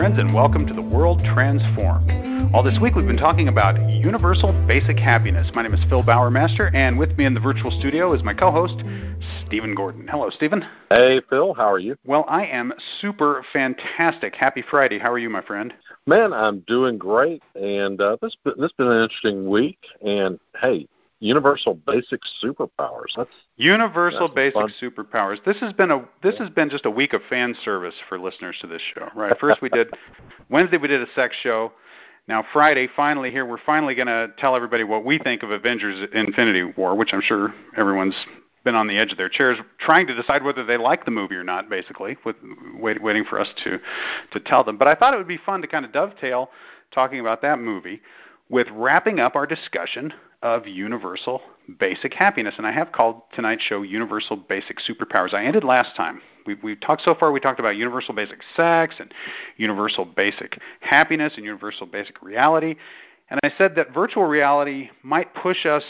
friends, and welcome to the World Transformed. All this week, we've been talking about universal basic happiness. My name is Phil Bowermaster, and with me in the virtual studio is my co host, Stephen Gordon. Hello, Stephen. Hey, Phil. How are you? Well, I am super fantastic. Happy Friday. How are you, my friend? Man, I'm doing great, and uh, this this has been an interesting week. And hey, universal basic superpowers. That's universal that's basic fun. superpowers. This has been a this has been just a week of fan service for listeners to this show. Right. First we did Wednesday we did a sex show. Now Friday, finally here, we're finally going to tell everybody what we think of Avengers: Infinity War, which I'm sure everyone's been on the edge of their chairs trying to decide whether they like the movie or not. Basically, with wait, waiting for us to to tell them. But I thought it would be fun to kind of dovetail talking about that movie with wrapping up our discussion of universal basic happiness. And I have called tonight's show Universal Basic Superpowers. I ended last time. We, we talked so far, we talked about universal basic sex and universal basic happiness and universal basic reality. And I said that virtual reality might push us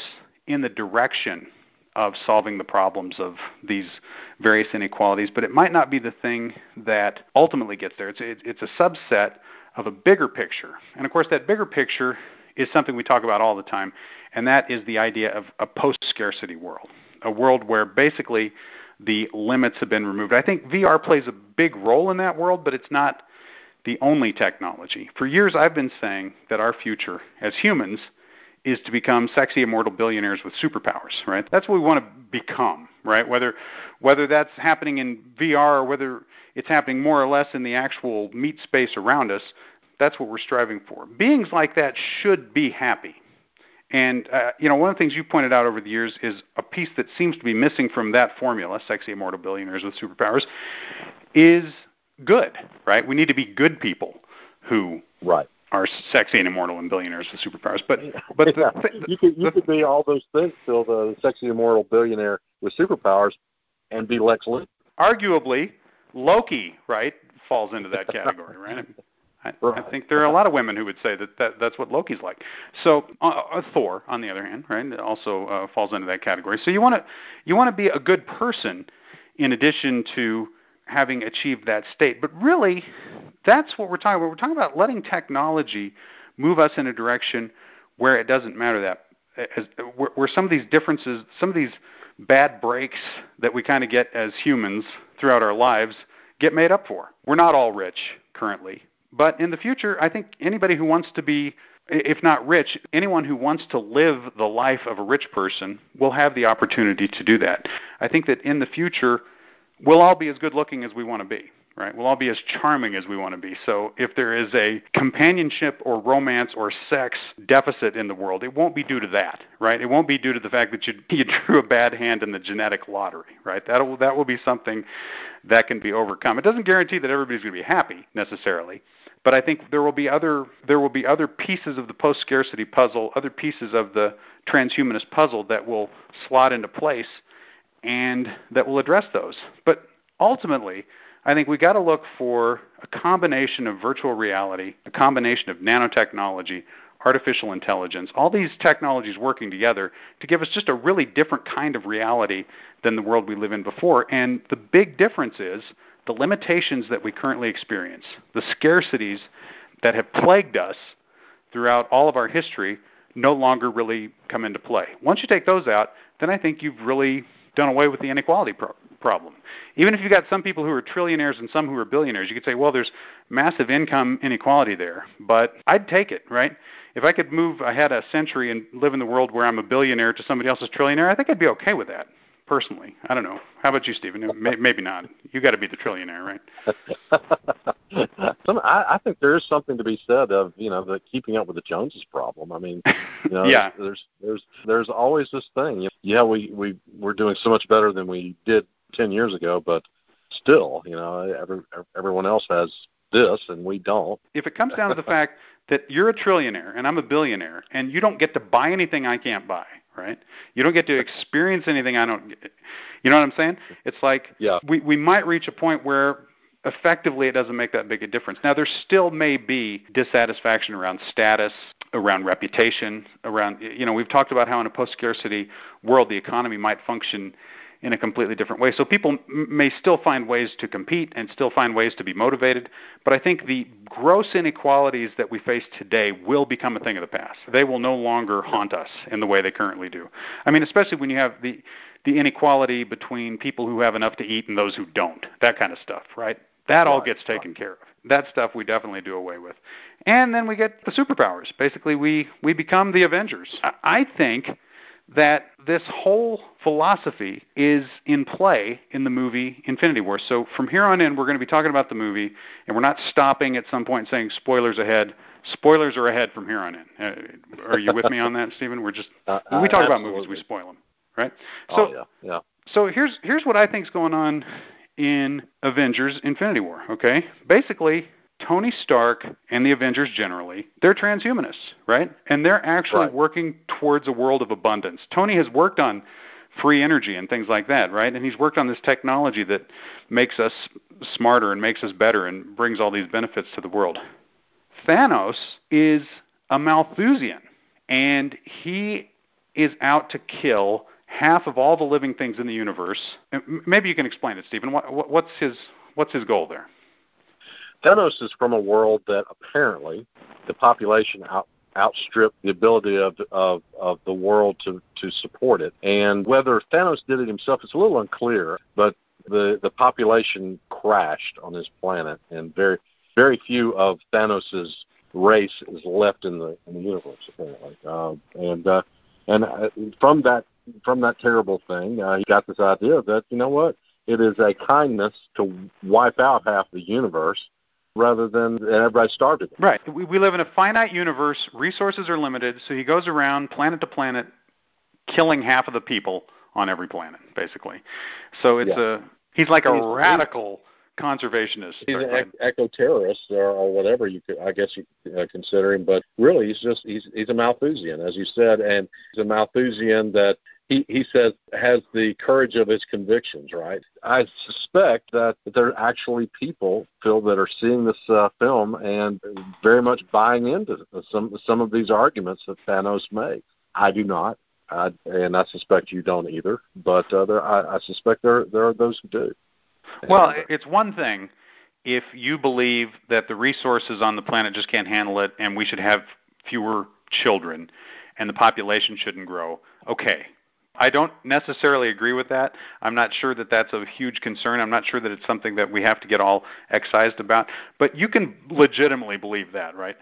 in the direction of solving the problems of these various inequalities, but it might not be the thing that ultimately gets there. It's, it, it's a subset of a bigger picture. And of course, that bigger picture is something we talk about all the time, and that is the idea of a post scarcity world, a world where basically the limits have been removed. I think VR plays a big role in that world, but it's not the only technology. For years, I've been saying that our future as humans is to become sexy immortal billionaires with superpowers, right? That's what we want to become, right? Whether whether that's happening in VR or whether it's happening more or less in the actual meat space around us, that's what we're striving for. Beings like that should be happy. And uh, you know, one of the things you pointed out over the years is a piece that seems to be missing from that formula, sexy immortal billionaires with superpowers, is good, right? We need to be good people who right are sexy and immortal and billionaires with superpowers. But but yeah. the, you could you the, could be all those things, Phil, the sexy immortal billionaire with superpowers, and be Lex Luthor. Arguably, Loki, right, falls into that category, right? I, right. I think there are a lot of women who would say that, that that's what Loki's like. So uh, uh, Thor, on the other hand, right, also uh, falls into that category. So you want to you want to be a good person in addition to having achieved that state. But really, that's what we're talking about. We're talking about letting technology move us in a direction where it doesn't matter that as, where, where some of these differences, some of these bad breaks that we kind of get as humans throughout our lives get made up for. We're not all rich currently, but in the future, I think anybody who wants to be if not rich, anyone who wants to live the life of a rich person will have the opportunity to do that. I think that in the future, we'll all be as good looking as we want to be right? We'll all be as charming as we want to be. So if there is a companionship or romance or sex deficit in the world, it won't be due to that, right? It won't be due to the fact that you, you drew a bad hand in the genetic lottery, right? That will that will be something that can be overcome. It doesn't guarantee that everybody's going to be happy necessarily, but I think there will be other there will be other pieces of the post scarcity puzzle, other pieces of the transhumanist puzzle that will slot into place and that will address those. But ultimately, I think we've got to look for a combination of virtual reality, a combination of nanotechnology, artificial intelligence, all these technologies working together to give us just a really different kind of reality than the world we live in before. And the big difference is the limitations that we currently experience, the scarcities that have plagued us throughout all of our history no longer really come into play. Once you take those out, then I think you've really done away with the inequality pro- problem. Even if you've got some people who are trillionaires and some who are billionaires, you could say, well, there's massive income inequality there, but I'd take it, right? If I could move ahead a century and live in the world where I'm a billionaire to somebody else's trillionaire, I think I'd be okay with that. Personally, I don't know. How about you, Stephen? Maybe not. You got to be the trillionaire, right? Some, I, I think there is something to be said of you know the keeping up with the Joneses problem. I mean, you know, yeah. there's there's there's always this thing. Yeah, we we we're doing so much better than we did 10 years ago, but still, you know, every, everyone else has this and we don't. If it comes down to the fact that you're a trillionaire and I'm a billionaire and you don't get to buy anything I can't buy, right? You don't get to experience anything I don't You know what I'm saying? It's like yeah. we we might reach a point where effectively it doesn't make that big a difference. Now there still may be dissatisfaction around status, around reputation, around you know, we've talked about how in a post-scarcity world the economy might function in a completely different way. So people m- may still find ways to compete and still find ways to be motivated, but I think the gross inequalities that we face today will become a thing of the past. They will no longer haunt us in the way they currently do. I mean, especially when you have the the inequality between people who have enough to eat and those who don't. That kind of stuff, right? That all gets taken care of. That stuff we definitely do away with. And then we get the superpowers. Basically, we we become the Avengers. I, I think that this whole philosophy is in play in the movie Infinity War. So from here on in, we're going to be talking about the movie, and we're not stopping at some point saying spoilers ahead. Spoilers are ahead from here on in. Uh, are you with me on that, Stephen? We're just Uh, when we talk about movies, we spoil them, right? So oh yeah, yeah. so here's here's what I think's going on in Avengers Infinity War, okay? Basically, Tony Stark and the Avengers generally, they're transhumanists, right? And they're actually Right. working towards a world of abundance. Tony has worked on free energy and things like that, right? And he's worked on this technology that makes us smarter and makes us better and brings all these benefits to the world. Thanos is a Malthusian, and he is out to kill half of all the living things in the universe. Maybe you can explain it, Stephen. What, what, what's his what's his goal there? Thanos is from a world that apparently the population out, outstripped the ability of, of of the world to to support it. And whether Thanos did it himself, it's a little unclear. But the the population crashed on his planet, and very very few of Thanos's race is left in the in the universe apparently. Uh, and uh, and uh, from that from that terrible thing, uh, he got this idea that you know what. It is a kindness to wipe out half the universe rather than everybody starved to death. Right. We, we live in a finite universe. Resources are limited, so he goes around planet to planet, killing half of the people on every planet, basically. So it's Yeah. a he's like a He's- radical conservationist. He's an eco terrorist or, or whatever you could, I guess you uh, consider him, but really he's just he's he's a Malthusian, as you said, and he's a Malthusian that he he says has the courage of his convictions. Right? I suspect that there are actually people, Phil, that are seeing this uh, film and very much buying into some some of these arguments that Thanos makes. I do not. I, and I suspect you don't either, but uh, there, I, I suspect there there are those who do. Well, And, uh, it's one thing if you believe that the resources on the planet just can't handle it and we should have fewer children and the population shouldn't grow. Okay. I don't necessarily agree with that. I'm not sure that that's a huge concern. I'm not sure that it's something that we have to get all excised about. But you can legitimately believe that, right?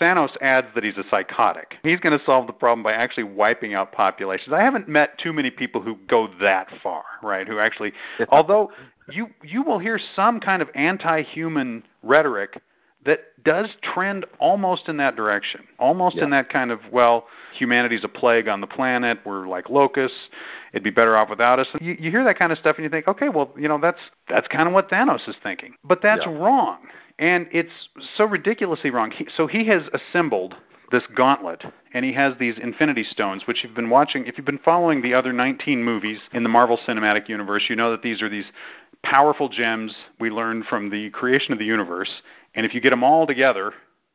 Thanos adds that he's a psychotic. He's going to solve the problem by actually wiping out populations. I haven't met too many people who go that far, right? Who actually, although you you will hear some kind of anti-human rhetoric that does trend almost in that direction, almost in that kind of well, humanity's a plague on the planet. We're like locusts. It'd be better off without us. You, you hear that kind of stuff, and you think, okay, well, you know, that's that's kind of what Thanos is thinking. But that's Yeah. wrong, and it's so ridiculously wrong. He, so he has assembled this gauntlet, and he has these Infinity Stones, which you've been watching. If you've been following the other 19 movies in the Marvel Cinematic Universe, you know that these are these powerful gems we learned from the creation of the universe. And if you get them all together,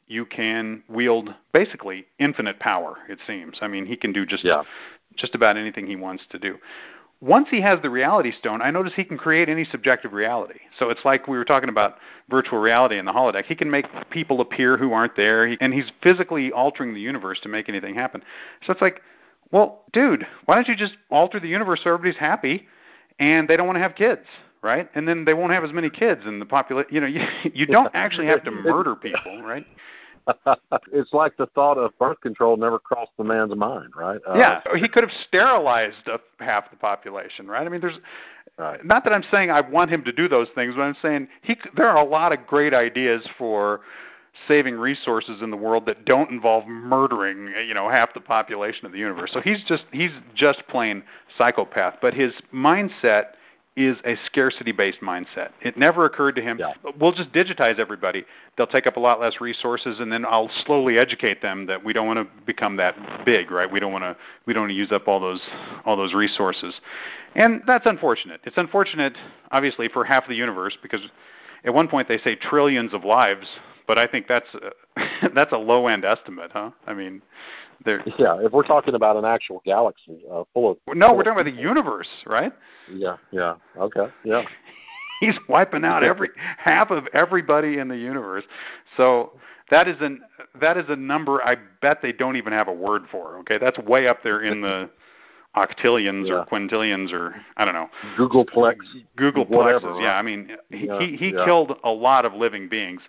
you can wield basically infinite power. It seems. I mean, he can do just Yeah. just about anything he wants to do. Once he has the reality stone, I notice he can create any subjective reality. So it's like we were talking about virtual reality in the holodeck. He can make people appear who aren't there, he, and he's physically altering the universe to make anything happen. So it's like, well, dude, why don't you just alter the universe so everybody's happy, and they don't want to have kids, right? And then they won't have as many kids, and the population. You know, you, you don't actually have to murder people, right? it's like the thought of birth control never crossed the man's mind, right? Uh, yeah, he could have sterilized uh, half the population, right? I mean, there's Right. not that I'm saying I want him to do those things, but I'm saying he c- there are a lot of great ideas for saving resources in the world that don't involve murdering, uh, you know, half the population of the universe. So he's just he's just plain psychopath, but his mindset is a scarcity-based mindset. It never occurred to him, Yeah. we'll just digitize everybody. They'll take up a lot less resources, and then I'll slowly educate them that we don't want to become that big, right? We don't want to we don't want to use up all those all those resources, and that's unfortunate. It's unfortunate, obviously, for half the universe because at one point they say trillions of lives, but I think that's a, that's a low end estimate, huh? I mean, They're, yeah, if we're talking about an actual galaxy uh, full of no, we're talking about the universe, right? Yeah, yeah, okay, yeah. He's wiping out every half of everybody in the universe. So that is an that is a number I bet they don't even have a word for. Okay, that's way up there in the octillions Yeah. or quintillions or I don't know. Googolplex, Googol Whatever, right? Yeah, I mean he Yeah, he, he yeah. killed a lot of living beings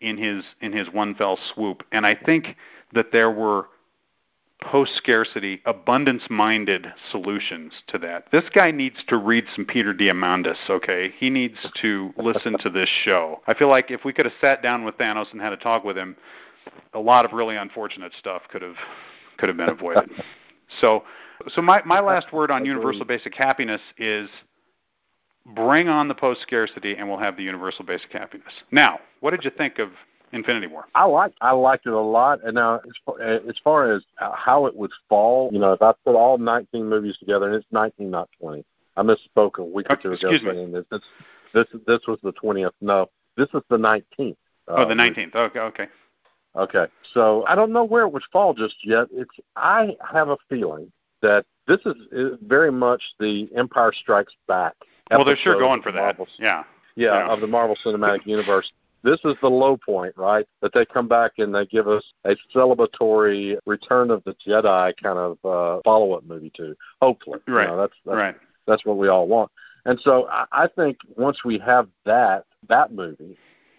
in his in his one fell swoop, and I think that there were post scarcity, abundance minded solutions to that. This guy needs to read some Peter Diamandis, okay? He needs to listen to this show. I feel like if we could have sat down with Thanos and had a talk with him, a lot of really unfortunate stuff could have could have been avoided. so so my, my last word on universal basic happiness is bring on the post scarcity and we'll have the universal basic happiness. Now, what did you think of Infinity War? I like I liked it a lot. And now as far, as far as how it would fall, you know, if I put all 19 movies together, and it's 19, not 20. I misspoke a week or two ago Excuse me. saying this. This this this was the 20th. No, this is the 19th. Oh, the Uh, 19th. Okay, okay. Okay, so I don't know where it would fall just yet. It's I have a feeling that this is is very much the Empire Strikes Back. Well, they're sure going for that. Marvel- Yeah. yeah, Yeah. of the Marvel Cinematic Universe. This is the low point, right? That they come back and they give us a celebratory Return of the Jedi kind of uh, follow-up movie to. Hopefully, You Right, know, that's that's, Right. that's what we all want. And so I, I think once we have that that movie,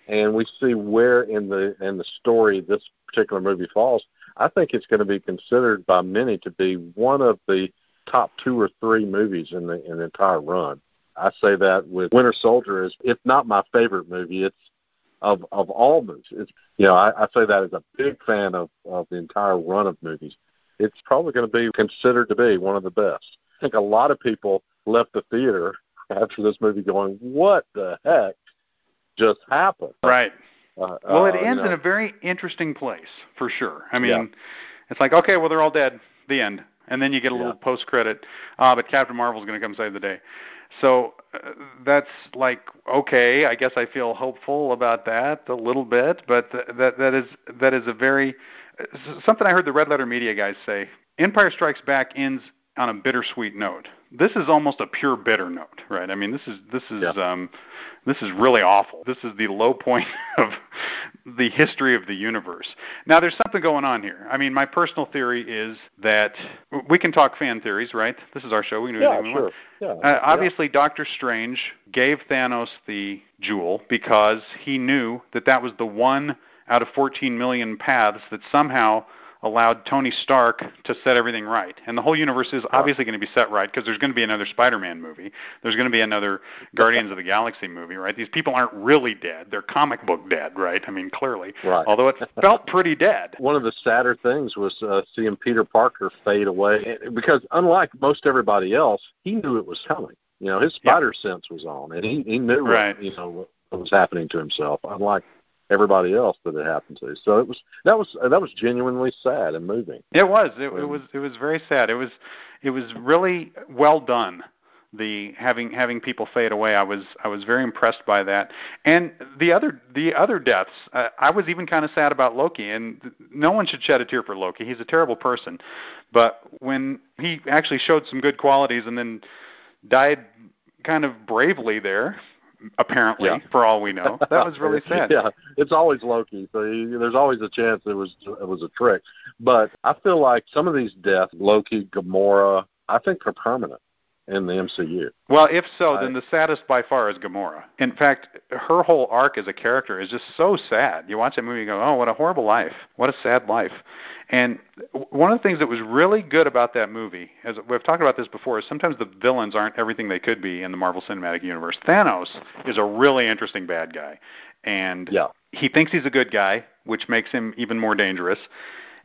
and we see where in the in the story this particular movie falls, I think it's going to be considered by many to be one of the top two or three movies in the in the entire run. I say that with Winter Soldier is if not my favorite movie, it's of of all movies. It's you know I, I say that as a big fan of of the entire run of movies. It's probably going to be considered to be one of the best. I think a lot of people left the theater after this movie going, "What the heck just happened?" Right. Uh, Well, it uh, you ends in a very interesting place for sure. I mean, Yeah. it's like okay, well they're all dead. The end, and then you get a little Yeah. post credit. Ah, but Captain Marvel's going to come save the day. So uh, that's like okay. I guess I feel hopeful about that a little bit, but th- that that is that is a very something I heard the Red Letter Media guys say. Empire Strikes Back ends on a bittersweet note. This is almost a pure bitter note, right? I mean, this is this is Yeah. um, this is really awful. This is the low point of the history of the universe. Now, there's something going on here. I mean, my personal theory is that we can talk fan theories, right? This is our show. We can do yeah, anything we want. Yeah, Uh, obviously, Doctor Strange gave Thanos the jewel because he knew that that was the one out of 14 million paths that somehow allowed Tony Stark to set everything right. And the whole universe is obviously going to be set right because there's going to be another Spider-Man movie. There's going to be another Guardians of the Galaxy movie, right? These people aren't really dead. They're comic book dead, right? I mean, clearly. Right. Although it felt pretty dead. one of the sadder things was uh, seeing Peter Parker fade away because unlike most everybody else, he knew it was coming. You know, his Yeah. spider sense was on, and he he knew Right. what, you know what was happening to himself. Unlike everybody else that it happened to. So it was that was that was genuinely sad and moving. It was. It, it was. It was very sad. It was. It was really well done. The having having people fade away. I was I was very impressed by that. And the other the other deaths. Uh, I was even kind of sad about Loki. And no one should shed a tear for Loki. He's a terrible person. But when he actually showed some good qualities and then died kind of bravely there, apparently Yeah. for all we know, that was really sad. yeah, it's always Loki, so you, there's always a chance it was it was a trick. But I feel like some of these deaths, Loki, Gamora, I think they're permanent in the MCU. Well, if so, I- then the saddest by far is Gamora. In fact, her whole arc as a character is just so sad. You watch that movie and go, oh, what a horrible life. What a sad life. And one of the things that was really good about that movie, as we've talked about this before, is sometimes the villains aren't everything they could be in the Marvel Cinematic Universe. Thanos is a really interesting bad guy. And Yeah. he thinks he's a good guy, which makes him even more dangerous.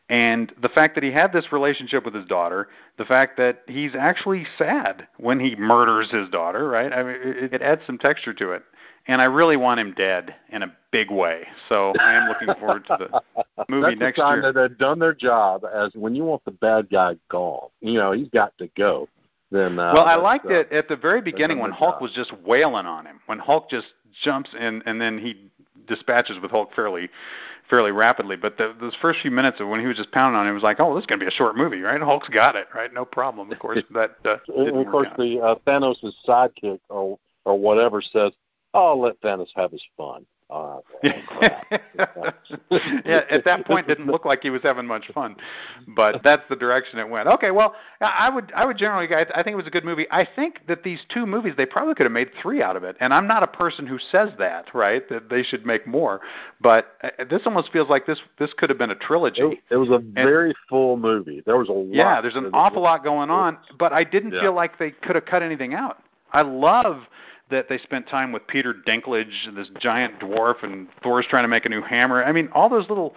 And the fact that he had this relationship with his daughter, the fact that he's actually sad when he murders his daughter, right? I mean, it, it adds some texture to it. And I really want him dead in a big way. So I am looking forward to the movie That's next the time year. that they've done their job. As when you want the bad guy gone, you know he's got to go. Then uh, well, I liked uh, it at the very beginning when Hulk job. was just wailing on him. When Hulk just jumps in and then he dispatches with Hulk fairly fairly rapidly. But the, those first few minutes of when he was just pounding on it, it was like, oh, this is going to be a short movie, right? Hulk's got it, right? No problem. Of course, that uh, and of course the uh, Thanos' sidekick or or whatever says, "Oh, let Thanos have his fun." Uh, yeah, at that point, didn't look like he was having much fun, but that's the direction it went. Okay, well, I would, I would generally, I think it was a good movie. I think that these two movies, they probably could have made three out of it, and I'm not a person who says that, right? That they should make more, but uh, this almost feels like this, this could have been a trilogy. It, it was a very full movie. There was a lot. Yeah, there's an awful lot going on, but I didn't Yeah. feel like they could have cut anything out. I love that they spent time with Peter Dinklage, this giant dwarf, and Thor's trying to make a new hammer. I mean, all those little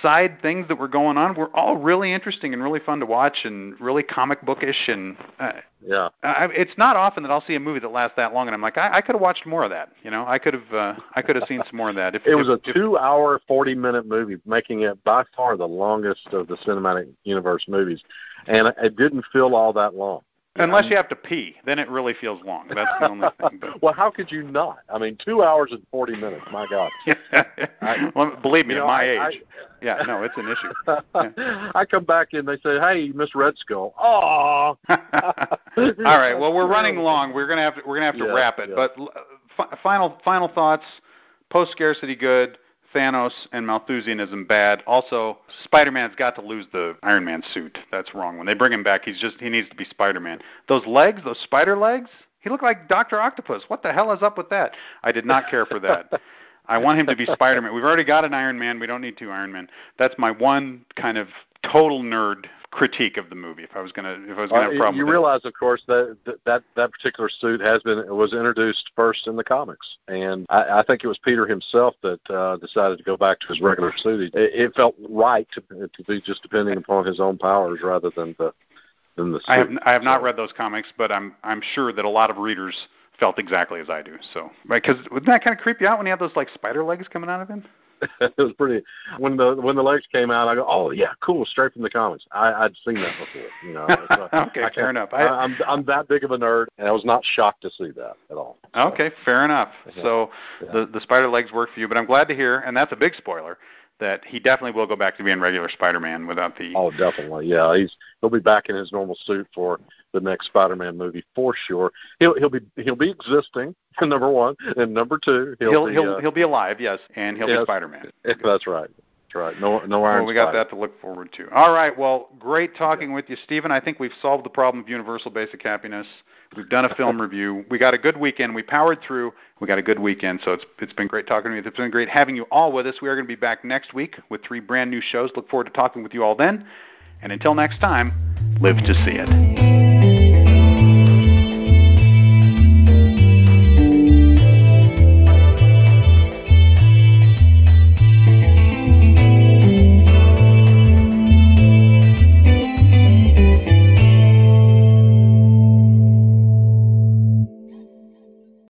side things that were going on were all really interesting and really fun to watch and really comic bookish. And uh, Yeah. I, it's not often that I'll see a movie that lasts that long, and I'm like, I, I could have watched more of that. You know, I could have, uh, I could have seen some more of that. If It was if, a two-hour, forty-minute movie, making it by far the longest of the cinematic universe movies, and it didn't feel all that long. Unless you have to pee, then it really feels long. That's the only thing. But. well, how could you not? I mean, two hours and forty minutes. My God. I, well, believe me, You at know, my I- age, yeah, no, it's an issue. I come back and they say, "Hey, Miss Red Skull." Oh. All right. Well, we're running long. We're gonna have to we're gonna have to Yeah, wrap it. yeah. But uh, fi- final final thoughts. Post scarcity good. Thanos and Malthusianism bad. Also, Spider-Man's got to lose the Iron Man suit. That's wrong. When they bring him back, he's just he needs to be Spider-Man. Those legs, those spider legs, he looked like Doctor Octopus. What the hell is up with that? I did not care for that. I want him to be Spider-Man. We've already got an Iron Man. We don't need two Iron Men. That's my one kind of total nerd critique of the movie. If I was gonna if I was gonna have a problem you with it. realize, of course, that that- that that particular suit has been was introduced first in the comics, and I, I think it was Peter himself that uh, decided to go back to his regular suit. It, it felt right to, to be just depending upon his own powers rather than the than the suit. I have I have not read those comics, but I'm I'm sure that a lot of readers felt exactly as I do. So, right, because wouldn't that kind of creep you out when you have those like spider legs coming out of him? it was pretty when the when the legs came out. I go, oh yeah, cool, straight from the comics. I, I'd seen that before. You know. so Okay, fair enough. I, I- I'm I'm that big of a nerd, and I was not shocked to see that at all. So, Okay, fair enough. Yeah. So Yeah. the the spider legs work for you, but I'm glad to hear, and that's a big spoiler, that he definitely will go back to being regular Spider-Man without the. Oh, definitely. Yeah, he's he'll be back in his normal suit for the next Spider-Man movie for sure. He'll he'll be he'll be existing. Number one, and number two, he'll he'll be, he'll, uh, he'll be alive, yes, and he'll be yes. Spider-Man. That's right. That's right. No no Iron Well, we got Spider. that to look forward to. All right. Well, great talking with you, Stephen. I think we've solved the problem of universal basic happiness. We've done a film review. We got a good weekend. We powered through. We got a good weekend. So it's it's been great talking to you. It's been great having you all with us. We are going to be back next week with three brand new shows. Look forward to talking with you all then. And until next time, live to see it.